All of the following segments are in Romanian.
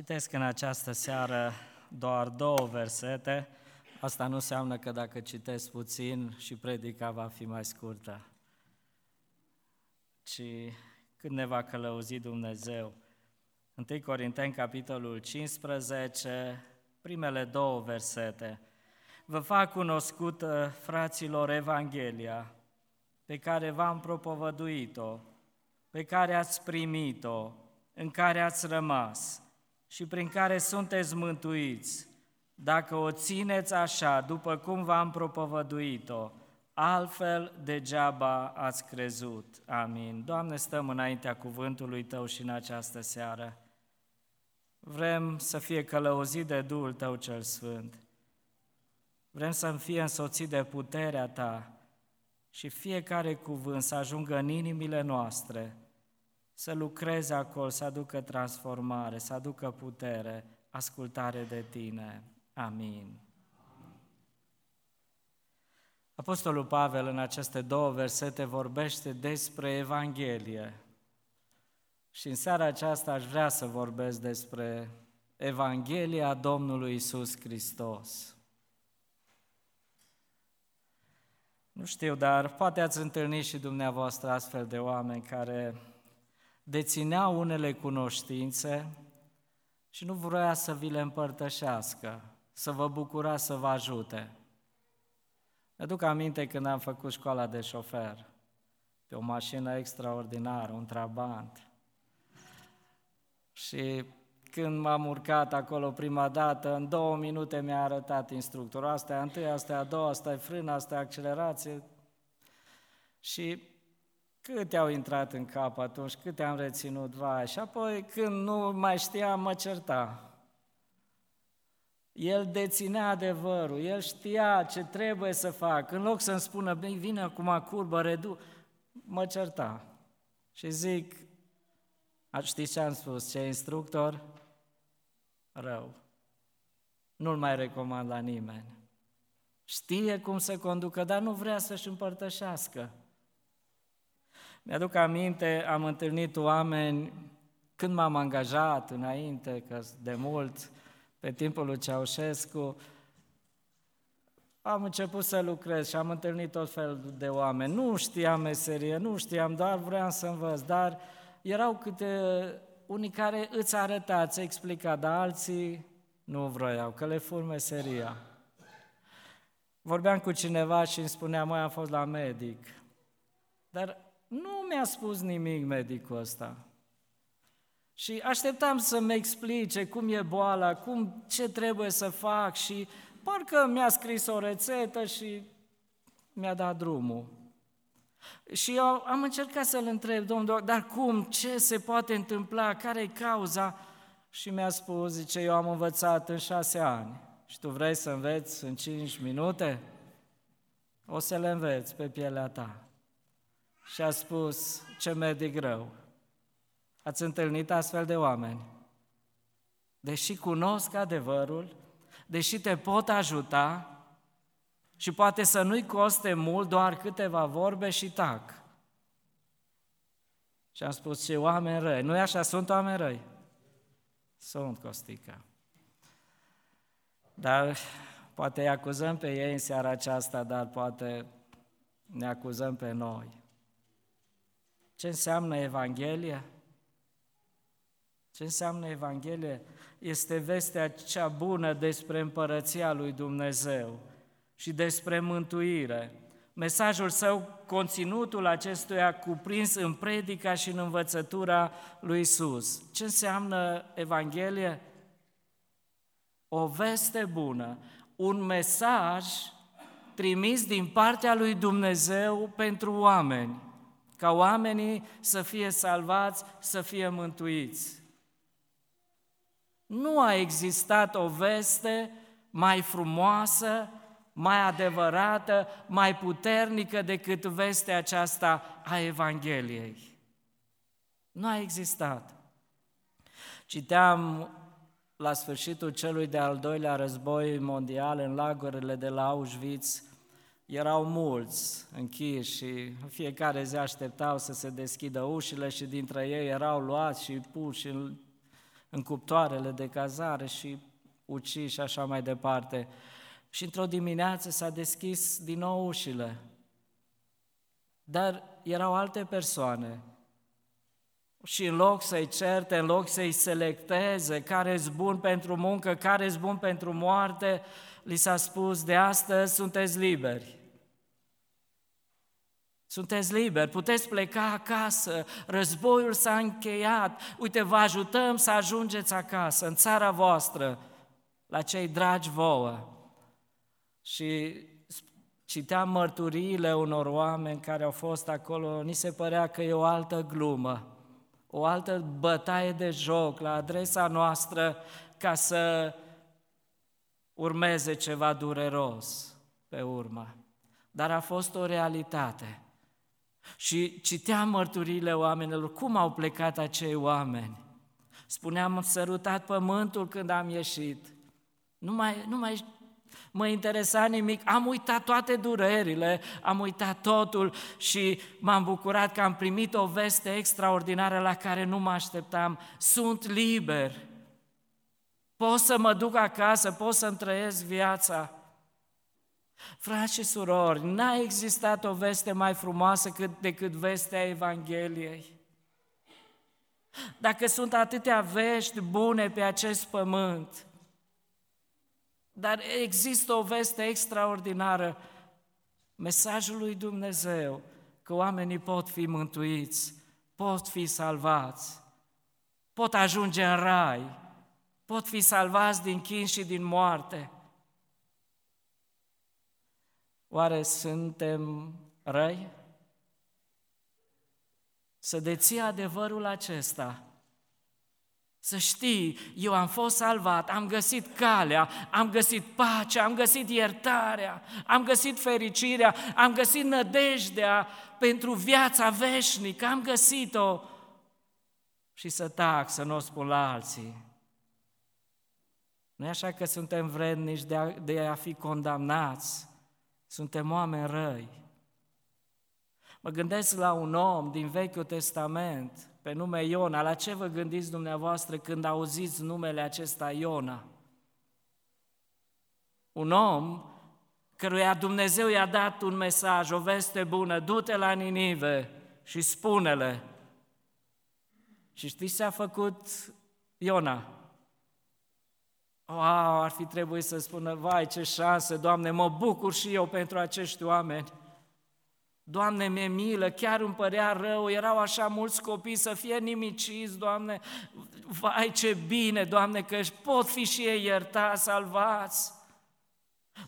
Citesc în această seară doar două versete. Asta nu înseamnă că dacă citesc puțin și predica va fi mai scurtă, ci când ne va călăuzi Dumnezeu. 1 Corinteni, capitolul 15, primele două versete. Vă fac cunoscută, fraților, Evanghelia, pe care v-am propovăduit-o, pe care ați primit-o, în care ați rămas și prin care sunteți mântuiți, dacă o țineți așa, după cum v-am propovăduit-o, altfel degeaba ați crezut. Amin. Doamne, stăm înaintea cuvântului Tău și în această seară. Vrem să fie călăuzit de Duhul Tău cel Sfânt. Vrem să fie însoțit de puterea Ta și fiecare cuvânt să ajungă în inimile noastre, să lucreze acolo, să aducă transformare, să aducă putere, ascultare de Tine. Amin. Apostolul Pavel în aceste două versete vorbește despre Evanghelie. Și în seara aceasta aș vrea să vorbesc despre Evanghelia Domnului Isus Hristos. Nu știu, dar poate ați întâlnit și dumneavoastră astfel de oameni care dețineau unele cunoștințe și nu vrea să vi le împărtășească, să vă bucura să vă ajute. Mă duc aminte când am făcut școala de șofer, pe o mașină extraordinară, un Trabant. Și când m-am urcat acolo prima dată, în două minute mi-a arătat instructorul, asta e întâi, asta e a doua, asta e frână, asta e accelerație. Și câte au intrat în cap atunci, câte am reținut, vai, și apoi când nu mai știam, mă certa. El deținea adevărul, el știa ce trebuie să fac. În loc să-mi spună, bine, vine acum curbă, redu, mă certa. Și zic, știți ce am spus, ce instructor? Rău. Nu-l mai recomand la nimeni. Știe cum să conducă, dar nu vrea să-și împărtășească. Mi-aduc aminte, am întâlnit oameni când m-am angajat înainte, că de mult, pe timpul lui Ceaușescu, am început să lucrez și am întâlnit tot felul de oameni. Nu știam meserie, nu știam, doar vreau să învăț, dar erau câte unii care îți arăta, îți explica, dar alții nu vroiau, că le fur meseria. Vorbeam cu cineva și îmi spunea, mai am fost la medic. Dar nu mi-a spus nimic medicul ăsta. Și așteptam să-mi explice cum e boala, cum, ce trebuie să fac și parcă mi-a scris o rețetă și mi-a dat drumul. Și eu am încercat să-l întreb, domnul, dar cum, ce se poate întâmpla, care e cauza? Și mi-a spus, zice, eu am învățat în șase ani și tu vrei să înveți în cinci minute? O să le înveți pe pielea ta și a spus, ce medic rău. Ați întâlnit astfel de oameni? Deși cunosc adevărul, deși te pot ajuta și poate să nu-i coste mult, doar câteva vorbe și tac. Și am spus, ce oameni răi. Nu-i așa? Sunt oameni răi? Sunt, Costică. Dar poate îi acuzăm pe ei în seara aceasta, dar poate ne acuzăm pe noi. Ce înseamnă Evanghelie? Ce înseamnă Evanghelie? Este vestea cea bună despre împărăția lui Dumnezeu și despre mântuire. Mesajul său, conținutul acestuia cuprins în predica și în învățătura lui Isus. Ce înseamnă Evanghelie? O veste bună, un mesaj trimis din partea lui Dumnezeu pentru oameni ca oamenii să fie salvați, să fie mântuiți. Nu a existat o veste mai frumoasă, mai adevărată, mai puternică decât vestea aceasta a Evangheliei. Nu a existat. Citeam la sfârșitul celui de-al doilea război mondial în lagurile de la Auschwitz erau mulți închiși și în fiecare zi așteptau să se deschidă ușile și dintre ei erau luați și puși în în cuptoarele de cazare și uciși și așa mai departe. Și într-o dimineață s-a deschis din nou ușile. Dar erau alte persoane. Și în loc să-i certe, în loc să-i selecteze care e bun pentru muncă, care e bun pentru moarte, li s-a spus, de astăzi sunteți liberi. Sunteți liberi, puteți pleca acasă, războiul s-a încheiat, uite, vă ajutăm să ajungeți acasă, în țara voastră, la cei dragi vouă. Și citeam mărturiile unor oameni care au fost acolo, ni se părea că e o altă glumă, o altă bătaie de joc la adresa noastră ca să urmeze ceva dureros pe urmă. Dar a fost o realitate. Și citeam mărturiile oamenilor, cum au plecat acei oameni. Spuneam, am sărutat pământul când am ieșit. Nu mai, nu mai mă interesa nimic, am uitat toate durerile, am uitat totul și m-am bucurat că am primit o veste extraordinară la care nu mă așteptam. Sunt liber, pot să mă duc acasă, pot să-mi trăiesc viața. Frați și surori, n-a existat o veste mai frumoasă cât, decât vestea Evangheliei. Dacă sunt atâtea vești bune pe acest pământ, dar există o veste extraordinară, mesajul lui Dumnezeu, că oamenii pot fi mântuiți, pot fi salvați, pot ajunge în rai, pot fi salvați din chin și din moarte. Oare suntem răi? Să deții adevărul acesta. Să știi, eu am fost salvat, am găsit calea, am găsit pacea, am găsit iertarea, am găsit fericirea, am găsit nădejdea pentru viața veșnică, am găsit-o. Și să tac, să nu o spun la alții. Nu e așa că suntem vrednici de a, de a fi condamnați, suntem oameni răi. Mă gândesc la un om din Vechiul Testament, pe nume Iona. La ce vă gândiți dumneavoastră când auziți numele acesta Iona? Un om căruia Dumnezeu i-a dat un mesaj, o veste bună, du-te la Ninive și spune-le. Și știți ce a făcut Iona? Wow, ar fi trebuit să spună, vai ce șanse, Doamne, mă bucur și eu pentru acești oameni. Doamne, mi-e milă, chiar îmi părea rău, erau așa mulți copii să fie nimiciți, Doamne, vai ce bine, Doamne, că își pot fi și ei iertați, salvați.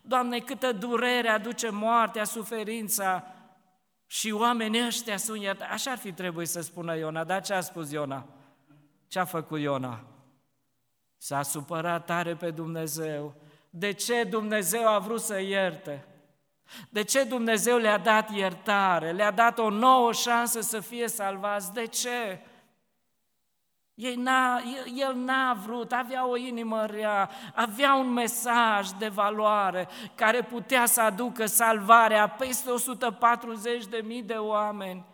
Doamne, câtă durere aduce moartea, suferința și oamenii ăștia sunt iertați. Așa ar fi trebuit să spună Iona, dar ce a spus Iona? Ce a făcut Iona? S-a supărat tare pe Dumnezeu. De ce Dumnezeu a vrut să ierte? De ce Dumnezeu le-a dat iertare? Le-a dat o nouă șansă să fie salvați? De ce? Ei n-a, el, el n-a vrut, avea o inimă rea, avea un mesaj de valoare care putea să aducă salvarea peste 140 de mii de oameni.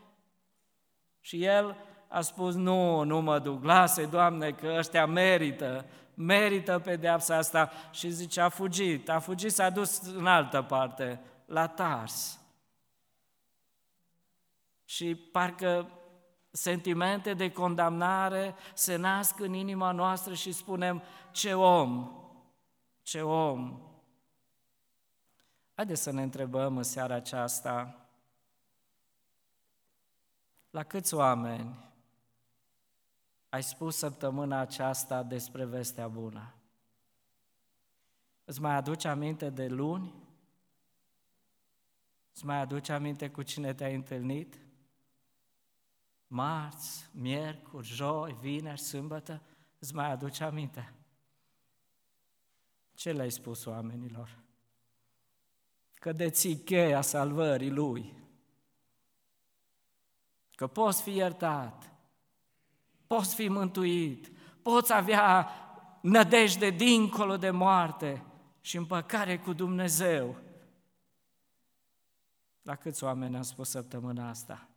Și el a spus, nu, nu mă duc, lasă Doamne, că ăștia merită, merită pedeapsa asta. Și zice, a fugit, a fugit, s-a dus în altă parte la Tars. Și parcă sentimente de condamnare se nasc în inima noastră și spunem, ce om, ce om. Haideți să ne întrebăm în seara aceasta, la câți oameni ai spus săptămâna aceasta despre vestea bună? Îți mai aduce aminte de luni? Îți mai aduce aminte cu cine te-ai întâlnit? Marți, miercuri, joi, vineri, sâmbătă, îți mai aduce aminte? Ce le-ai spus oamenilor? Că deții cheia salvării Lui. Că poți fi iertat, poți fi mântuit, poți avea nădejde dincolo de moarte și împăcare cu Dumnezeu. La câți oameni am spus săptămâna asta?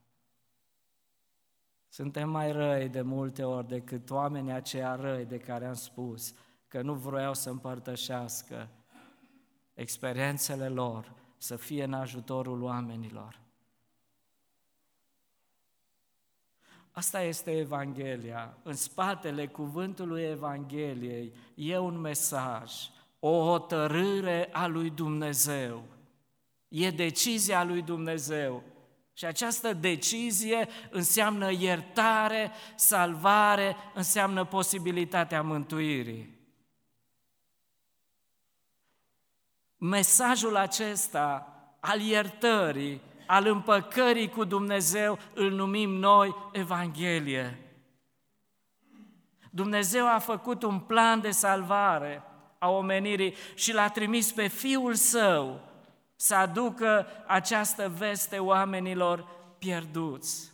Suntem mai răi de multe ori decât oamenii aceia răi de care am spus că nu vroiau să împărtășească experiențele lor, să fie în ajutorul oamenilor. Asta este Evanghelia. În spatele cuvântului Evangheliei e un mesaj, o hotărâre a lui Dumnezeu. E decizia lui Dumnezeu. Și această decizie înseamnă iertare, salvare, înseamnă posibilitatea mântuirii. Mesajul acesta al iertării, al împăcării cu Dumnezeu, îl numim noi Evanghelie. Dumnezeu a făcut un plan de salvare a omenirii și l-a trimis pe Fiul Său să aducă această veste oamenilor pierduți.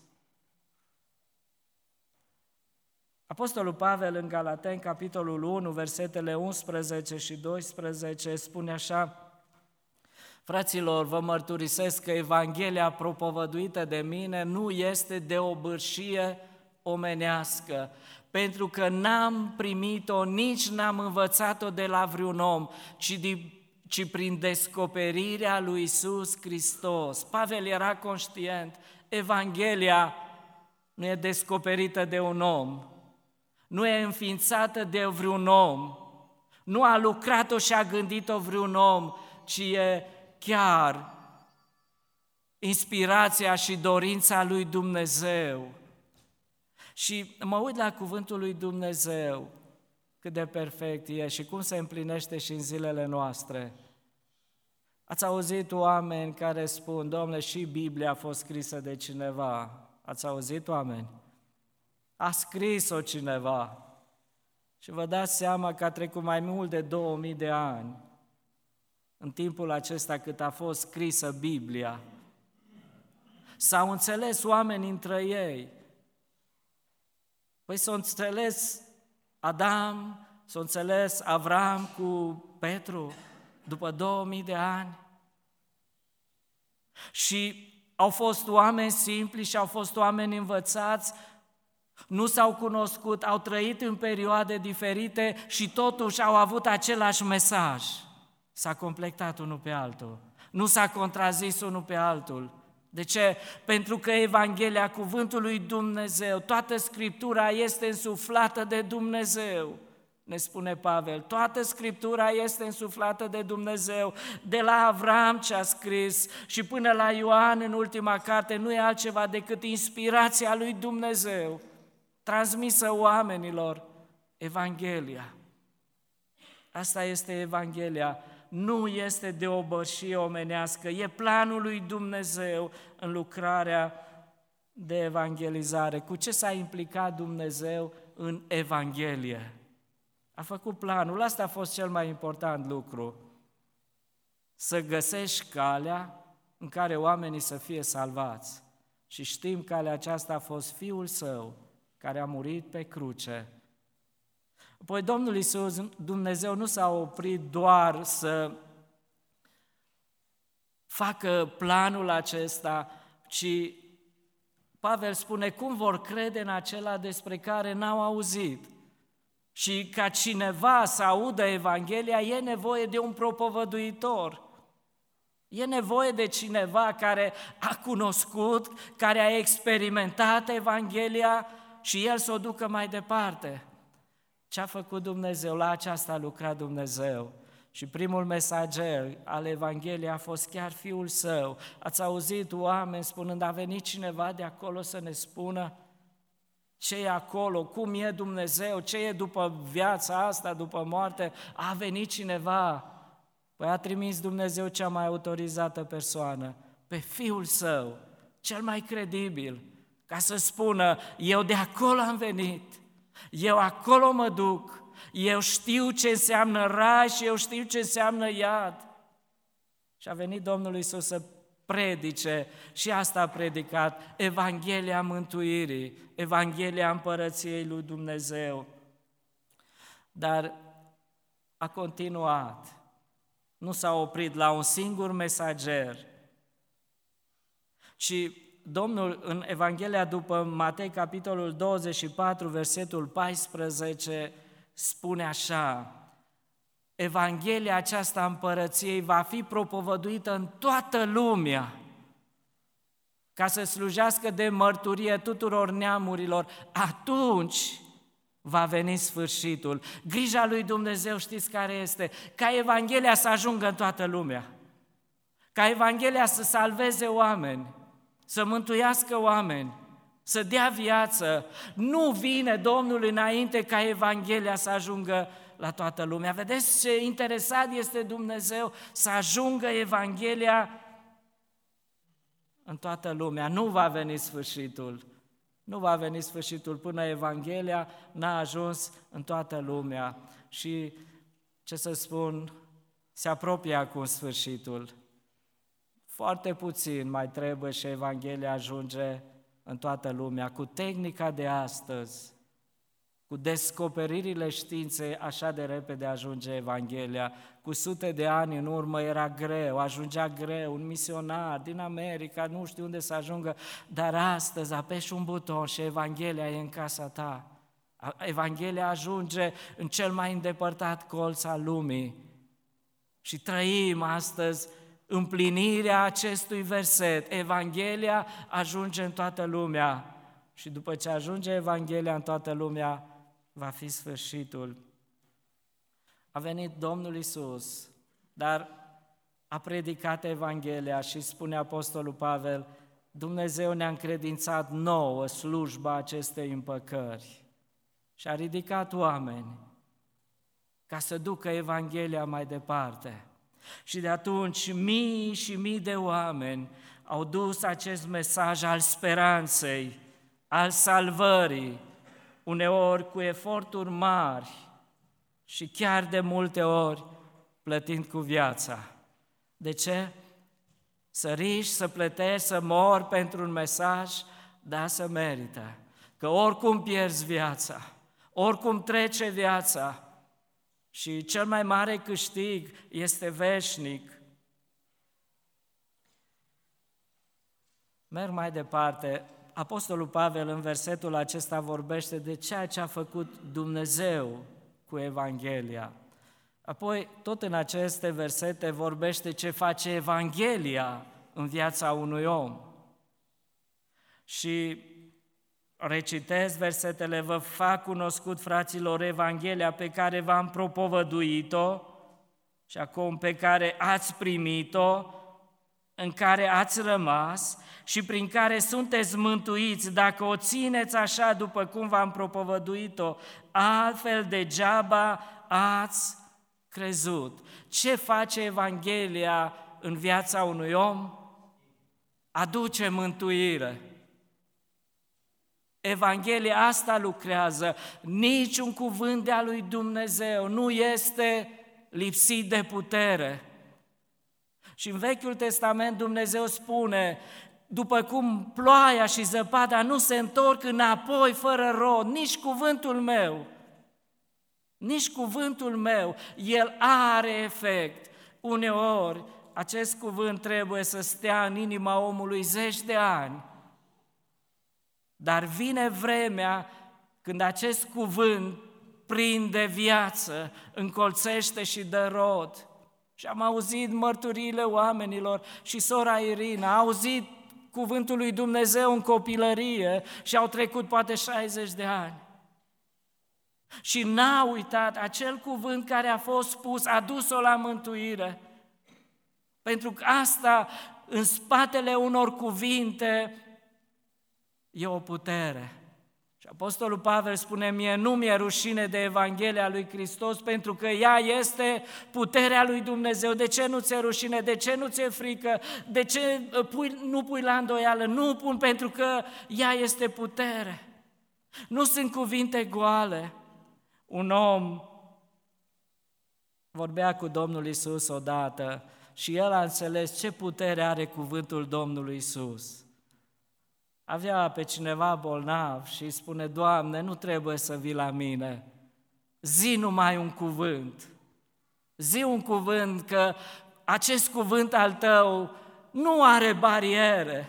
Apostolul Pavel în Galaten, capitolul 1, versetele 11 și 12, spune așa, Fraților, vă mărturisesc că Evanghelia propovăduită de mine nu este de o bârșie omenească, pentru că n-am primit-o, nici n-am învățat-o de la vreun om, ci, din, ci prin descoperirea lui Isus Hristos. Pavel era conștient, Evanghelia nu e descoperită de un om, nu e înființată de vreun om, nu a lucrat-o și a gândit-o vreun om, ci e chiar inspirația și dorința lui Dumnezeu. Și mă uit la cuvântul lui Dumnezeu, cât de perfect e și cum se împlinește și în zilele noastre. Ați auzit oameni care spun, Domnule, și Biblia a fost scrisă de cineva. Ați auzit oameni? A scris-o cineva. Și vă dați seama că a trecut mai mult de 2000 de ani în timpul acesta cât a fost scrisă Biblia. S-au înțeles oameni între ei. Păi s-au înțeles Adam, s-au înțeles Avram cu Petru după 2000 de ani. Și au fost oameni simpli și au fost oameni învățați, nu s-au cunoscut, au trăit în perioade diferite și totuși au avut același mesaj. S-a completat unul pe altul. Nu s-a contrazis unul pe altul. De ce? Pentru că Evanghelia cuvântului Dumnezeu, toată Scriptura este însuflată de Dumnezeu ne spune Pavel. Toată Scriptura este însuflată de Dumnezeu, de la Avram ce a scris și până la Ioan în ultima carte, nu e altceva decât inspirația lui Dumnezeu, transmisă oamenilor, Evanghelia. Asta este Evanghelia, nu este de o bărșie omenească, e planul lui Dumnezeu în lucrarea de evangelizare. Cu ce s-a implicat Dumnezeu în Evanghelie? A făcut planul, asta a fost cel mai important lucru. Să găsești calea în care oamenii să fie salvați. Și știm că calea aceasta a fost Fiul Său, care a murit pe cruce. Apoi Domnul Iisus, Dumnezeu nu s-a oprit doar să facă planul acesta, ci Pavel spune, cum vor crede în acela despre care n-au auzit? Și ca cineva să audă Evanghelia, e nevoie de un propovăduitor. E nevoie de cineva care a cunoscut, care a experimentat Evanghelia și el să o ducă mai departe. Ce a făcut Dumnezeu? La aceasta a lucrat Dumnezeu. Și primul mesager al Evangheliei a fost chiar Fiul Său. Ați auzit oameni spunând, a venit cineva de acolo să ne spună ce e acolo, cum e Dumnezeu, ce e după viața asta, după moarte, a venit cineva. Păi a trimis Dumnezeu cea mai autorizată persoană, pe Fiul Său, cel mai credibil, ca să spună, eu de acolo am venit, eu acolo mă duc, eu știu ce înseamnă rai și eu știu ce înseamnă iad. Și a venit Domnul Iisus să predice și asta a predicat, Evanghelia mântuirii, Evanghelia împărăției lui Dumnezeu. Dar a continuat, nu s-a oprit la un singur mesager, ci Domnul în Evanghelia după Matei, capitolul 24, versetul 14, spune așa, Evanghelia aceasta împărăției va fi propovăduită în toată lumea, ca să slujească de mărturie tuturor neamurilor, atunci va veni sfârșitul. Grija lui Dumnezeu știți care este? Ca Evanghelia să ajungă în toată lumea. Ca Evanghelia să salveze oameni, să mântuiască oameni, să dea viață. Nu vine Domnul înainte ca Evanghelia să ajungă la toată lumea. Vedeți ce interesat este Dumnezeu să ajungă Evanghelia în toată lumea. Nu va veni sfârșitul. Nu va veni sfârșitul până Evanghelia n-a ajuns în toată lumea. Și, ce să spun, se apropie acum sfârșitul. Foarte puțin mai trebuie și Evanghelia ajunge în toată lumea. Cu tehnica de astăzi, cu descoperirile științei, așa de repede ajunge Evanghelia. Cu sute de ani în urmă era greu, ajungea greu, un misionar din America, nu știu unde să ajungă, dar astăzi apeși un buton și Evanghelia e în casa ta. Evanghelia ajunge în cel mai îndepărtat colț al lumii. Și trăim astăzi împlinirea acestui verset. Evanghelia ajunge în toată lumea. Și după ce ajunge Evanghelia în toată lumea, va fi sfârșitul. A venit Domnul Isus, dar a predicat Evanghelia și spune Apostolul Pavel, Dumnezeu ne-a încredințat nouă slujba acestei împăcări și a ridicat oameni ca să ducă Evanghelia mai departe. Și de atunci mii și mii de oameni au dus acest mesaj al speranței, al salvării, uneori cu eforturi mari și chiar de multe ori plătind cu viața. De ce? Să riști, să plătești, să mor pentru un mesaj, da, să merită. Că oricum pierzi viața, oricum trece viața și cel mai mare câștig este veșnic. Merg mai departe, Apostolul Pavel în versetul acesta vorbește de ceea ce a făcut Dumnezeu cu Evanghelia. Apoi, tot în aceste versete vorbește ce face Evanghelia în viața unui om. Și recitez versetele, vă fac cunoscut, fraților, Evanghelia pe care v-am propovăduit-o și acum pe care ați primit-o, în care ați rămas și prin care sunteți mântuiți dacă o țineți așa după cum v-am propovăduit-o, altfel degeaba ați crezut. Ce face Evanghelia în viața unui om? Aduce mântuire. Evanghelia asta lucrează. Niciun cuvânt de-a lui Dumnezeu nu este lipsit de putere. Și în Vechiul Testament Dumnezeu spune, după cum ploaia și zăpada nu se întorc înapoi fără rod, nici cuvântul meu, nici cuvântul meu, el are efect. Uneori, acest cuvânt trebuie să stea în inima omului zeci de ani. Dar vine vremea când acest cuvânt prinde viață, încolțește și dă rod. Și am auzit mărturiile oamenilor și sora Irina a auzit cuvântul lui Dumnezeu în copilărie și au trecut poate 60 de ani. Și n-a uitat acel cuvânt care a fost spus, a dus-o la mântuire. Pentru că asta, în spatele unor cuvinte, e o putere. Apostolul Pavel spune mie, nu mi-e rușine de Evanghelia lui Hristos pentru că ea este puterea lui Dumnezeu. De ce nu ți-e rușine? De ce nu ți-e frică? De ce uh, pui, nu pui la îndoială? Nu pun pentru că ea este putere. Nu sunt cuvinte goale. Un om vorbea cu Domnul Isus odată și el a înțeles ce putere are cuvântul Domnului Isus avea pe cineva bolnav și îi spune, Doamne, nu trebuie să vii la mine, zi numai un cuvânt, zi un cuvânt că acest cuvânt al tău nu are bariere.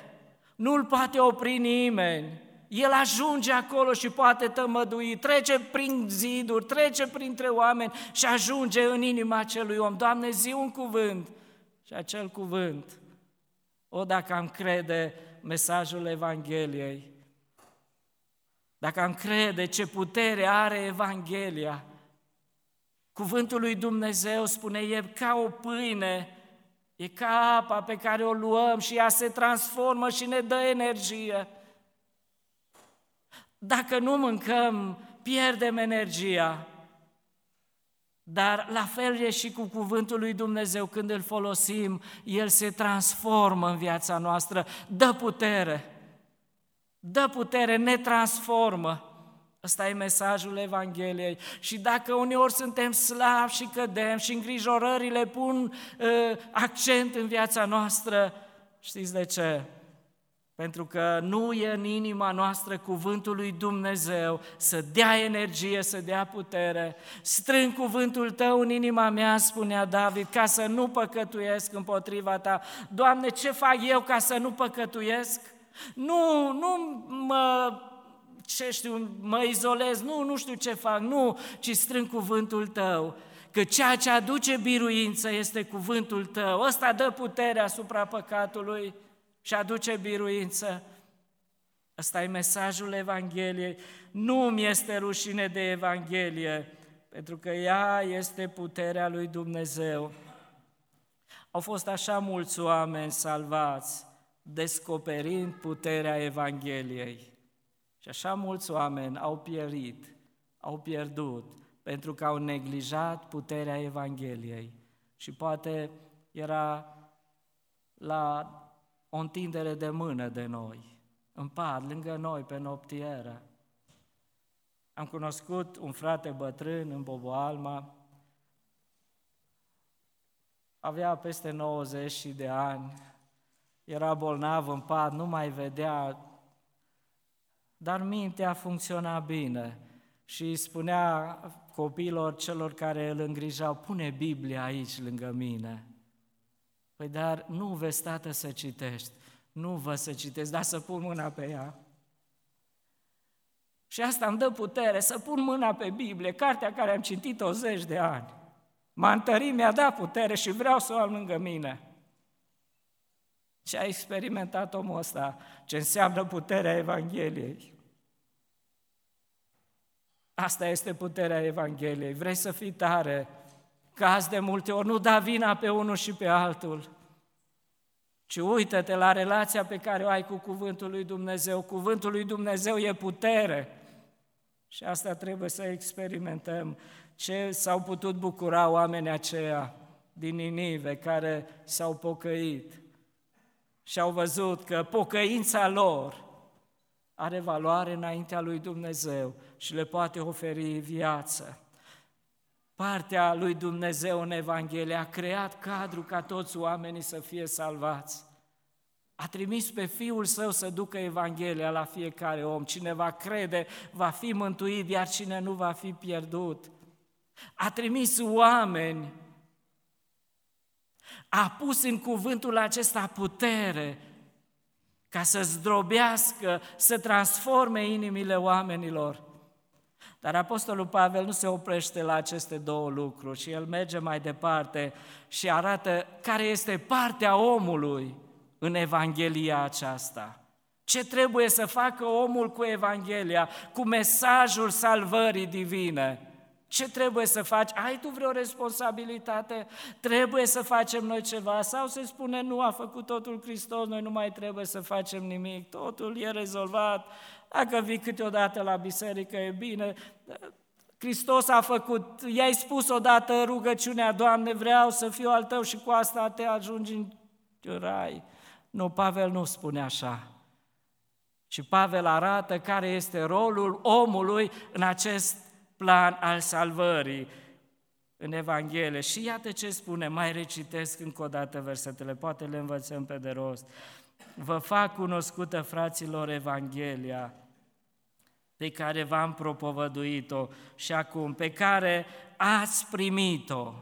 Nu-l poate opri nimeni. El ajunge acolo și poate tămădui, trece prin ziduri, trece printre oameni și ajunge în inima acelui om. Doamne, zi un cuvânt și acel cuvânt, o, dacă am crede mesajul Evangheliei, dacă am crede ce putere are Evanghelia, cuvântul lui Dumnezeu spune, e ca o pâine, e ca apa pe care o luăm și ea se transformă și ne dă energie. Dacă nu mâncăm, pierdem energia. Dar la fel e și cu cuvântul lui Dumnezeu, când îl folosim, el se transformă în viața noastră, dă putere, dă putere, ne transformă. Ăsta e mesajul Evangheliei. Și dacă uneori suntem slabi și cădem și îngrijorările pun uh, accent în viața noastră, știți de ce? Pentru că nu e în inima noastră cuvântul lui Dumnezeu să dea energie, să dea putere. Strâng cuvântul tău în inima mea, spunea David, ca să nu păcătuiesc împotriva ta. Doamne, ce fac eu ca să nu păcătuiesc? Nu, nu mă ce știu, mă izolez, nu, nu știu ce fac, nu, ci strâng cuvântul tău. Că ceea ce aduce biruință este cuvântul tău. Ăsta dă putere asupra păcatului și aduce biruință. Ăsta e mesajul Evangheliei. Nu mi este rușine de Evanghelie, pentru că ea este puterea lui Dumnezeu. Au fost așa mulți oameni salvați, descoperind puterea Evangheliei. Și așa mulți oameni au pierit, au pierdut, pentru că au neglijat puterea Evangheliei. Și poate era la o întindere de mână de noi, în pat, lângă noi, pe noptieră. Am cunoscut un frate bătrân în Boboalma, avea peste 90 de ani, era bolnav în pat, nu mai vedea, dar mintea funcționa bine și spunea copiilor celor care îl îngrijau, pune Biblia aici lângă mine. Păi dar nu vezi, tată, să citești, nu vă să citești, dar să pun mâna pe ea. Și asta îmi dă putere să pun mâna pe Biblie, cartea care am citit-o zeci de ani. M-a întărit, mi-a dat putere și vreau să o am lângă mine. Ce a experimentat omul ăsta? Ce înseamnă puterea Evangheliei? Asta este puterea Evangheliei. Vrei să fii tare? Caz de multe ori, nu da vina pe unul și pe altul, ci uită-te la relația pe care o ai cu Cuvântul lui Dumnezeu. Cuvântul lui Dumnezeu e putere. Și asta trebuie să experimentăm. Ce s-au putut bucura oamenii aceia din Ninive care s-au pocăit și au văzut că pocăința lor are valoare înaintea lui Dumnezeu și le poate oferi viață partea lui Dumnezeu în Evanghelie, a creat cadru ca toți oamenii să fie salvați. A trimis pe Fiul Său să ducă Evanghelia la fiecare om. Cine va crede va fi mântuit, iar cine nu va fi pierdut. A trimis oameni. A pus în cuvântul acesta putere ca să zdrobească, să transforme inimile oamenilor. Dar Apostolul Pavel nu se oprește la aceste două lucruri și el merge mai departe și arată care este partea omului în Evanghelia aceasta. Ce trebuie să facă omul cu Evanghelia, cu mesajul salvării divine? Ce trebuie să faci? Ai tu vreo responsabilitate? Trebuie să facem noi ceva? Sau se spune, nu, a făcut totul Hristos, noi nu mai trebuie să facem nimic, totul e rezolvat, dacă vii câteodată la biserică, e bine. Hristos a făcut, i-ai spus odată rugăciunea, Doamne, vreau să fiu al Tău și cu asta te ajungi în rai. Nu, Pavel nu spune așa. Și Pavel arată care este rolul omului în acest plan al salvării în Evanghelie. Și iată ce spune, mai recitesc încă o dată versetele, poate le învățăm pe de rost vă fac cunoscută, fraților, Evanghelia pe care v-am propovăduit-o și acum, pe care ați primit-o,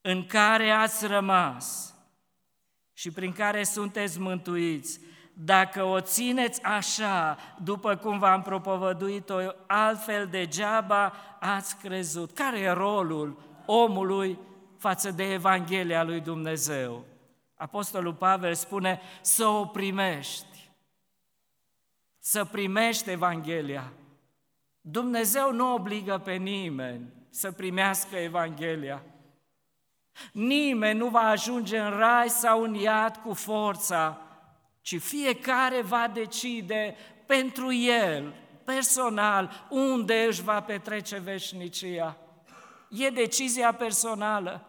în care ați rămas și prin care sunteți mântuiți, dacă o țineți așa, după cum v-am propovăduit-o, altfel degeaba ați crezut. Care e rolul omului față de Evanghelia lui Dumnezeu? Apostolul Pavel spune să o primești, să primești Evanghelia. Dumnezeu nu obligă pe nimeni să primească Evanghelia. Nimeni nu va ajunge în rai sau în iad cu forța, ci fiecare va decide pentru el, personal, unde își va petrece veșnicia. E decizia personală.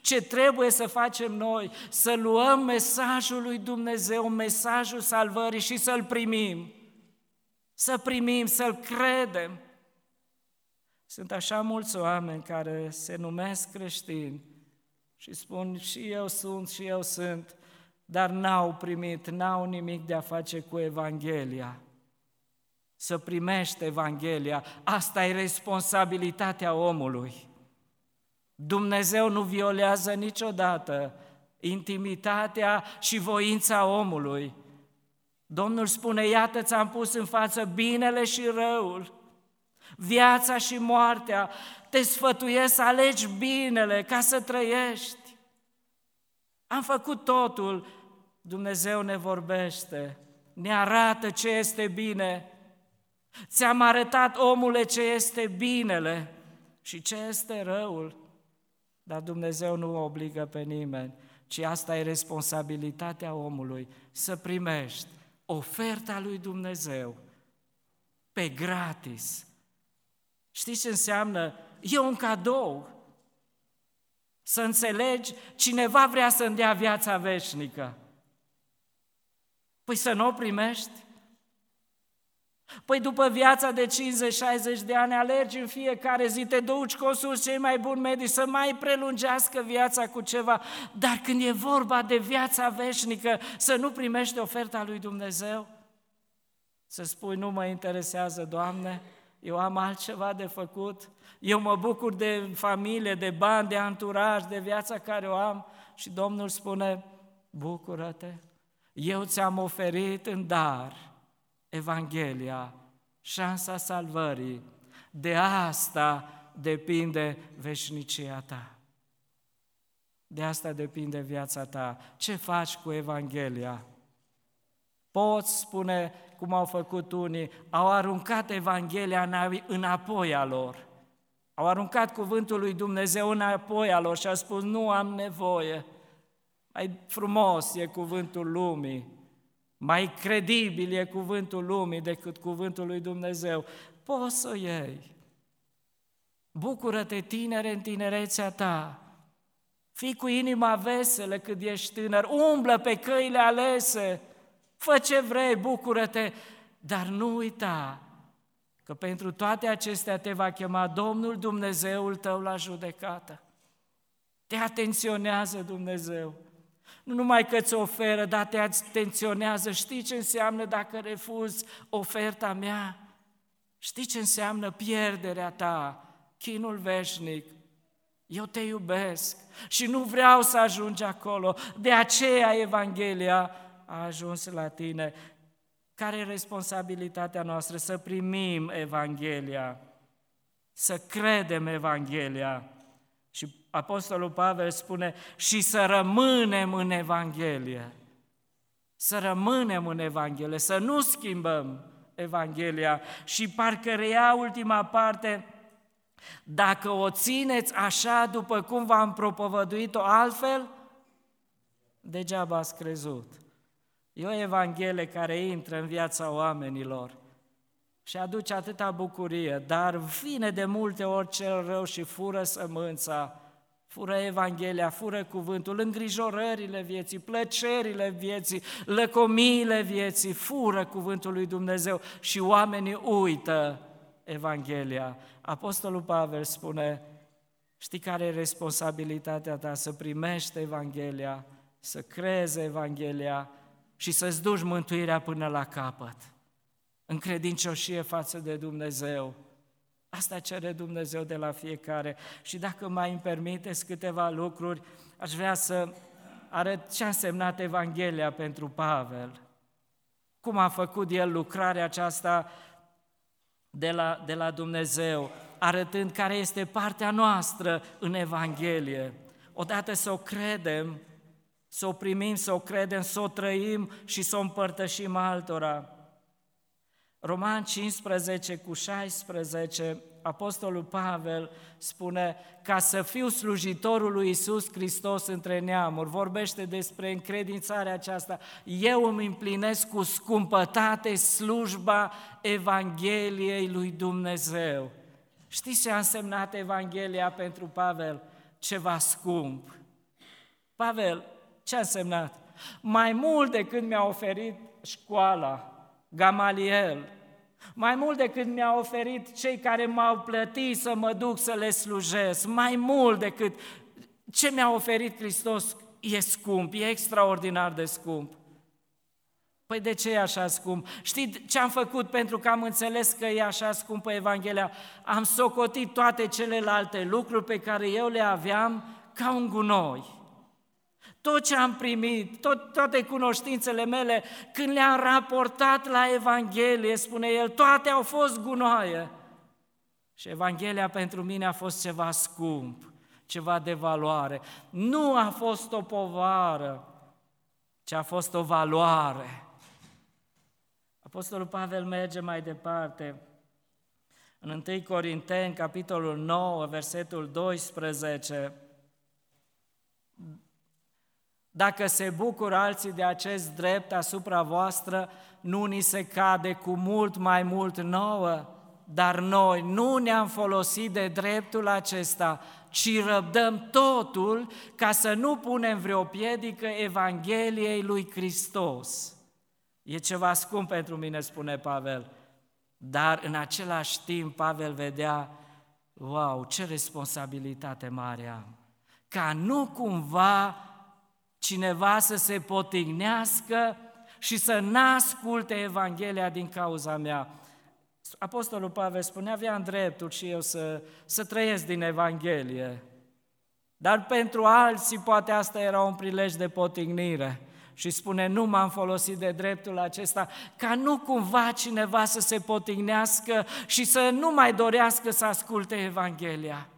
Ce trebuie să facem noi? Să luăm mesajul lui Dumnezeu, mesajul salvării și să-l primim. Să primim, să-l credem. Sunt așa mulți oameni care se numesc creștini și spun și eu sunt și eu sunt, dar n-au primit, n-au nimic de a face cu Evanghelia. Să primești Evanghelia, asta e responsabilitatea omului. Dumnezeu nu violează niciodată intimitatea și voința omului. Domnul spune, iată ți-am pus în față binele și răul, viața și moartea, te sfătuiesc să alegi binele ca să trăiești. Am făcut totul, Dumnezeu ne vorbește, ne arată ce este bine. Ți-am arătat, omule, ce este binele și ce este răul. Dar Dumnezeu nu obligă pe nimeni, ci asta e responsabilitatea omului, să primești oferta lui Dumnezeu pe gratis. Știți ce înseamnă? E un cadou. Să înțelegi, cineva vrea să-mi dea viața veșnică. Păi să nu o primești? Păi după viața de 50-60 de ani alergi în fiecare zi, te duci, consulți cei mai buni medici să mai prelungească viața cu ceva, dar când e vorba de viața veșnică, să nu primești oferta lui Dumnezeu? Să spui, nu mă interesează, Doamne, eu am altceva de făcut, eu mă bucur de familie, de bani, de anturaj, de viața care o am și Domnul spune, bucură-te, eu ți-am oferit în dar Evanghelia, șansa salvării, de asta depinde veșnicia ta. De asta depinde viața ta. Ce faci cu Evanghelia? Poți spune, cum au făcut unii, au aruncat Evanghelia înapoi a lor. Au aruncat cuvântul lui Dumnezeu înapoi a lor și au spus, nu am nevoie. Mai frumos e cuvântul lumii, mai credibil e cuvântul lumii decât cuvântul lui Dumnezeu. Poți să o iei. Bucură-te, tinere, în tinerețea ta. Fii cu inima veselă cât ești tânăr, umblă pe căile alese, fă ce vrei, bucură-te, dar nu uita că pentru toate acestea te va chema Domnul Dumnezeul tău la judecată. Te atenționează Dumnezeu. Nu numai că îți oferă, dar te atenționează. Știi ce înseamnă dacă refuzi oferta mea? Știi ce înseamnă pierderea ta, chinul veșnic? Eu te iubesc și nu vreau să ajungi acolo. De aceea Evanghelia a ajuns la tine. Care e responsabilitatea noastră? Să primim Evanghelia, să credem Evanghelia. Și Apostolul Pavel spune și să rămânem în Evanghelie. Să rămânem în Evanghelie, să nu schimbăm Evanghelia. Și parcă reia ultima parte, dacă o țineți așa după cum v-am propovăduit-o altfel, degeaba ați crezut. E o Evanghelie care intră în viața oamenilor și aduce atâta bucurie, dar vine de multe ori cel rău și fură sămânța fură Evanghelia, fură cuvântul, îngrijorările vieții, plăcerile vieții, lăcomiile vieții, fură cuvântul lui Dumnezeu și oamenii uită Evanghelia. Apostolul Pavel spune, știi care e responsabilitatea ta? Să primești Evanghelia, să crezi Evanghelia și să-ți duci mântuirea până la capăt, în credincioșie față de Dumnezeu Asta cere Dumnezeu de la fiecare. Și dacă mai îmi permiteți câteva lucruri, aș vrea să arăt ce a însemnat Evanghelia pentru Pavel. Cum a făcut el lucrarea aceasta de la, de la Dumnezeu, arătând care este partea noastră în Evanghelie. Odată să o credem, să o primim, să o credem, să o trăim și să o împărtășim altora. Roman 15 cu 16, Apostolul Pavel spune ca să fiu slujitorul lui Isus Hristos între neamuri, vorbește despre încredințarea aceasta. Eu îmi împlinesc cu scumpătate slujba Evangheliei lui Dumnezeu. Știți ce a însemnat Evanghelia pentru Pavel? Ceva scump. Pavel, ce a însemnat? Mai mult decât mi-a oferit școala, Gamaliel, mai mult decât mi-a oferit cei care m-au plătit să mă duc să le slujesc, mai mult decât ce mi-a oferit Hristos e scump, e extraordinar de scump. Păi de ce e așa scump? Știți ce am făcut pentru că am înțeles că e așa scumpă Evanghelia? Am socotit toate celelalte lucruri pe care eu le aveam ca un gunoi. Tot ce am primit, tot, toate cunoștințele mele, când le-am raportat la Evanghelie, spune el, toate au fost gunoaie. Și Evanghelia pentru mine a fost ceva scump, ceva de valoare. Nu a fost o povară, ci a fost o valoare. Apostolul Pavel merge mai departe. În 1 Corinteni, capitolul 9, versetul 12, dacă se bucură alții de acest drept asupra voastră, nu ni se cade cu mult mai mult nouă, dar noi nu ne-am folosit de dreptul acesta, ci răbdăm totul ca să nu punem vreo piedică Evangheliei lui Hristos. E ceva scump pentru mine, spune Pavel, dar în același timp Pavel vedea, wow, ce responsabilitate mare am, ca nu cumva cineva să se potignească și să n-asculte Evanghelia din cauza mea. Apostolul Pavel spunea, aveam dreptul și eu să, să trăiesc din Evanghelie. Dar pentru alții poate asta era un prilej de potignire. Și spune, nu m-am folosit de dreptul acesta, ca nu cumva cineva să se potignească și să nu mai dorească să asculte Evanghelia.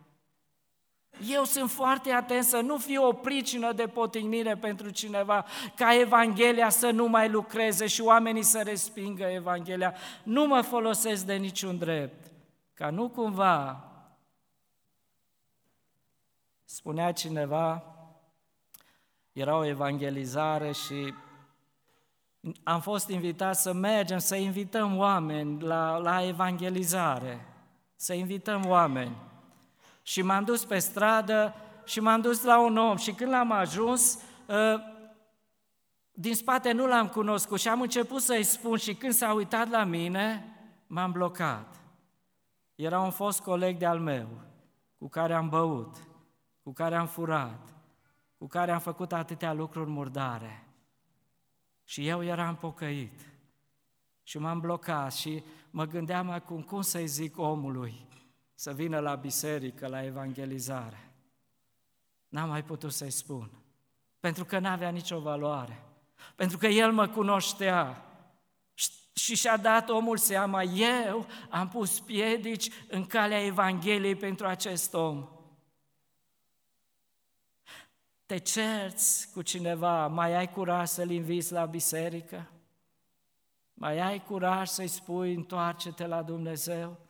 Eu sunt foarte atent să nu fiu o pricină de potignire pentru cineva, ca Evanghelia să nu mai lucreze și oamenii să respingă Evanghelia. Nu mă folosesc de niciun drept, ca nu cumva, spunea cineva, era o evangelizare și am fost invitat să mergem, să invităm oameni la, la evangelizare, să invităm oameni. Și m-am dus pe stradă și m-am dus la un om și când l-am ajuns, ă, din spate nu l-am cunoscut și am început să-i spun și când s-a uitat la mine, m-am blocat. Era un fost coleg de-al meu, cu care am băut, cu care am furat, cu care am făcut atâtea lucruri murdare. Și eu eram pocăit. Și m-am blocat și mă gândeam acum cum să-i zic omului să vină la biserică, la evangelizare. N-am mai putut să-i spun, pentru că n-avea nicio valoare, pentru că el mă cunoștea și și-a dat omul seama, eu am pus piedici în calea Evangheliei pentru acest om. Te cerți cu cineva, mai ai curaj să-l inviți la biserică? Mai ai curaj să-i spui, întoarce-te la Dumnezeu?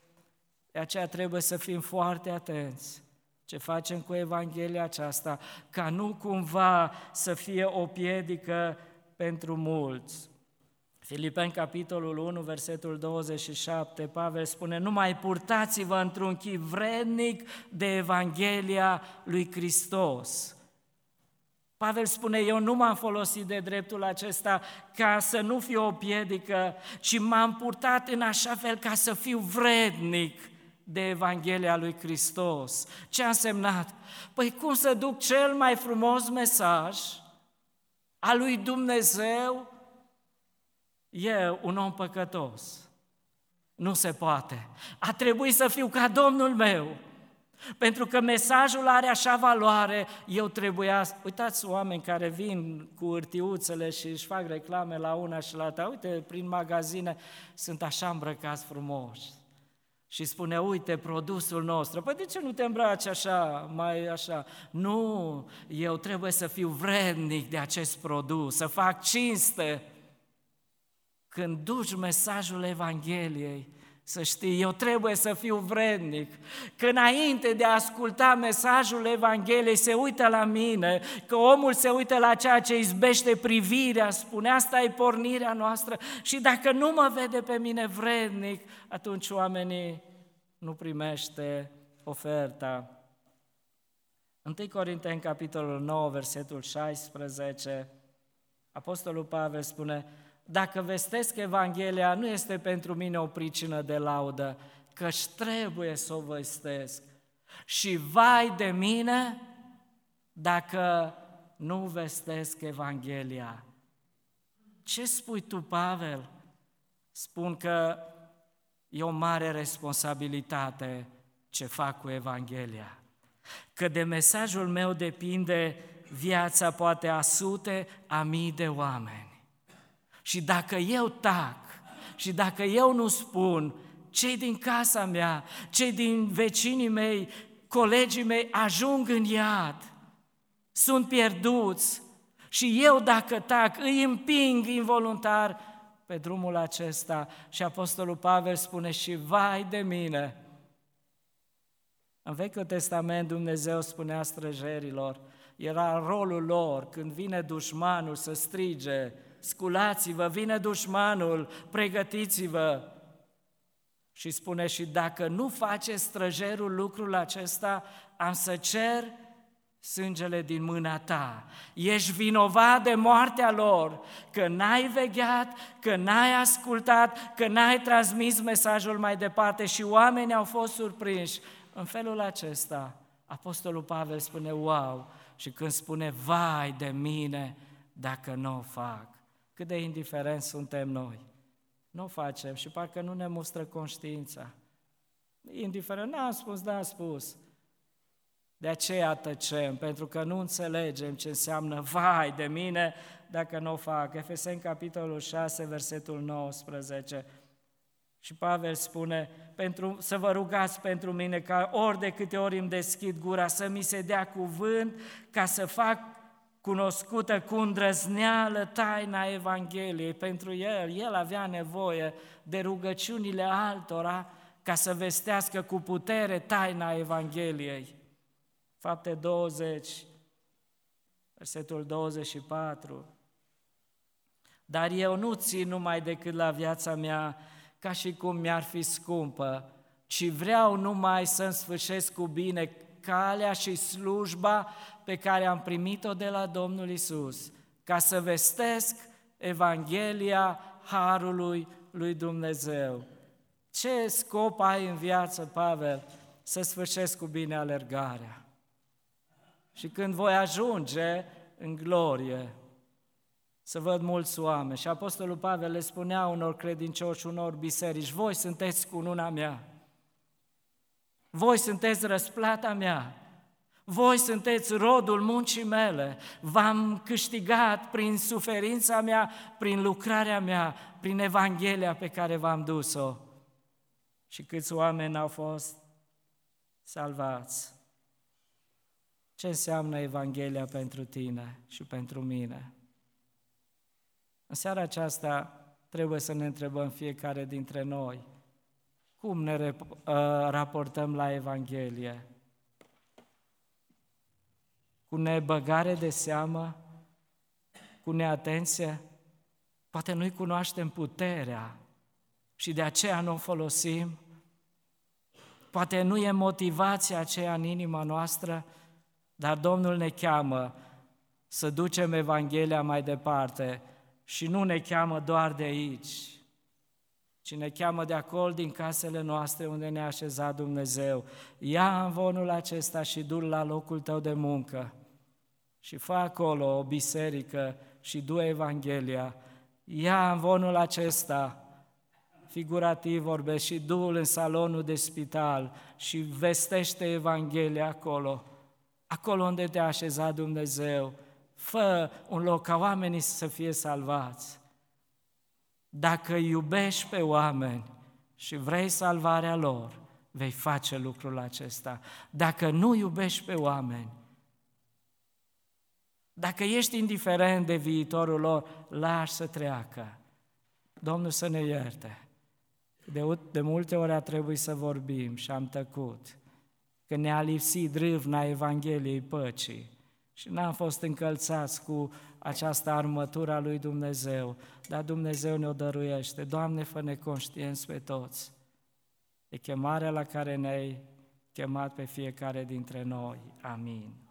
De aceea trebuie să fim foarte atenți ce facem cu Evanghelia aceasta, ca nu cumva să fie o piedică pentru mulți. Filipeni, capitolul 1, versetul 27, Pavel spune, nu mai purtați-vă într-un chip vrednic de Evanghelia lui Hristos. Pavel spune, eu nu m-am folosit de dreptul acesta ca să nu fiu o piedică, ci m-am purtat în așa fel ca să fiu vrednic de Evanghelia lui Hristos. Ce a însemnat? Păi cum să duc cel mai frumos mesaj al lui Dumnezeu? Eu, un om păcătos. Nu se poate. A trebuit să fiu ca Domnul meu. Pentru că mesajul are așa valoare, eu trebuia... Uitați oameni care vin cu urtiuțele și își fac reclame la una și la alta. Uite, prin magazine sunt așa îmbrăcați frumoși. Și spune, uite, produsul nostru. Păi de ce nu te îmbraci așa, mai așa? Nu, eu trebuie să fiu vrednic de acest produs, să fac cinste. Când duci mesajul Evangheliei, să știi, eu trebuie să fiu vrednic. Că înainte de a asculta mesajul Evangheliei se uită la mine, că omul se uită la ceea ce izbește privirea, spune asta e pornirea noastră și dacă nu mă vede pe mine vrednic, atunci oamenii nu primește oferta. 1 Corinteni, capitolul 9, versetul 16, Apostolul Pavel spune, dacă vestesc Evanghelia, nu este pentru mine o pricină de laudă, căci trebuie să o vestesc. Și vai de mine dacă nu vestesc Evanghelia. Ce spui tu, Pavel? Spun că e o mare responsabilitate ce fac cu Evanghelia. Că de mesajul meu depinde viața poate a sute, a mii de oameni. Și dacă eu tac și dacă eu nu spun, cei din casa mea, cei din vecinii mei, colegii mei ajung în iad, sunt pierduți. Și eu dacă tac îi împing involuntar pe drumul acesta. Și Apostolul Pavel spune și vai de mine. În Vechiul Testament Dumnezeu spunea străjerilor, era rolul lor când vine dușmanul să strige, sculați-vă, vine dușmanul, pregătiți-vă. Și spune și dacă nu face străjerul lucrul acesta, am să cer sângele din mâna ta. Ești vinovat de moartea lor, că n-ai vegheat, că n-ai ascultat, că n-ai transmis mesajul mai departe și oamenii au fost surprinși. În felul acesta, Apostolul Pavel spune, wow, și când spune, vai de mine dacă nu o fac. Cât de indiferent suntem noi. Nu o facem și parcă nu ne mustră conștiința. Indiferent, n-am spus, n-am spus. De aceea tăcem, pentru că nu înțelegem ce înseamnă vai de mine dacă nu o fac. Efeseni, capitolul 6, versetul 19. Și Pavel spune, pentru, să vă rugați pentru mine ca ori de câte ori îmi deschid gura să mi se dea cuvânt ca să fac cunoscută cu îndrăzneală taina Evangheliei pentru el. El avea nevoie de rugăciunile altora ca să vestească cu putere taina Evangheliei. Fapte 20, versetul 24. Dar eu nu țin numai decât la viața mea ca și cum mi-ar fi scumpă, ci vreau numai să-mi sfârșesc cu bine calea și slujba pe care am primit-o de la Domnul Isus, ca să vestesc Evanghelia Harului lui Dumnezeu. Ce scop ai în viață, Pavel? Să sfârșesc cu bine alergarea. Și când voi ajunge în glorie, să văd mulți oameni. Și Apostolul Pavel le spunea unor credincioși, unor biserici, voi sunteți cu luna mea. Voi sunteți răsplata mea. Voi sunteți rodul muncii mele. V-am câștigat prin suferința mea, prin lucrarea mea, prin Evanghelia pe care v-am dus-o. Și câți oameni au fost salvați. Ce înseamnă Evanghelia pentru tine și pentru mine? În seara aceasta trebuie să ne întrebăm fiecare dintre noi cum ne uh, raportăm la Evanghelie. Cu nebăgare de seamă, cu neatenție, poate nu-i cunoaștem puterea și de aceea nu o folosim, poate nu e motivația aceea în inima noastră, dar Domnul ne cheamă să ducem Evanghelia mai departe și nu ne cheamă doar de aici, ci ne cheamă de acolo, din casele noastre unde ne-a așezat Dumnezeu. Ia învonul acesta și du la locul tău de muncă și fă acolo o biserică și du Evanghelia. Ia învonul acesta, figurativ vorbesc, și Duhul în salonul de spital și vestește Evanghelia acolo, acolo unde te-a așezat Dumnezeu, fă un loc ca oamenii să fie salvați. Dacă iubești pe oameni și vrei salvarea lor, vei face lucrul acesta. Dacă nu iubești pe oameni, dacă ești indiferent de viitorul lor, lași să treacă. Domnul să ne ierte. De, de multe ori a trebuit să vorbim și am tăcut, că ne-a lipsit râvna Evangheliei păcii și n-am fost încălțați cu această armătură a lui Dumnezeu, dar Dumnezeu ne-o dăruiește. Doamne, fă-ne conștienți pe toți. E chemarea la care ne-ai chemat pe fiecare dintre noi. Amin.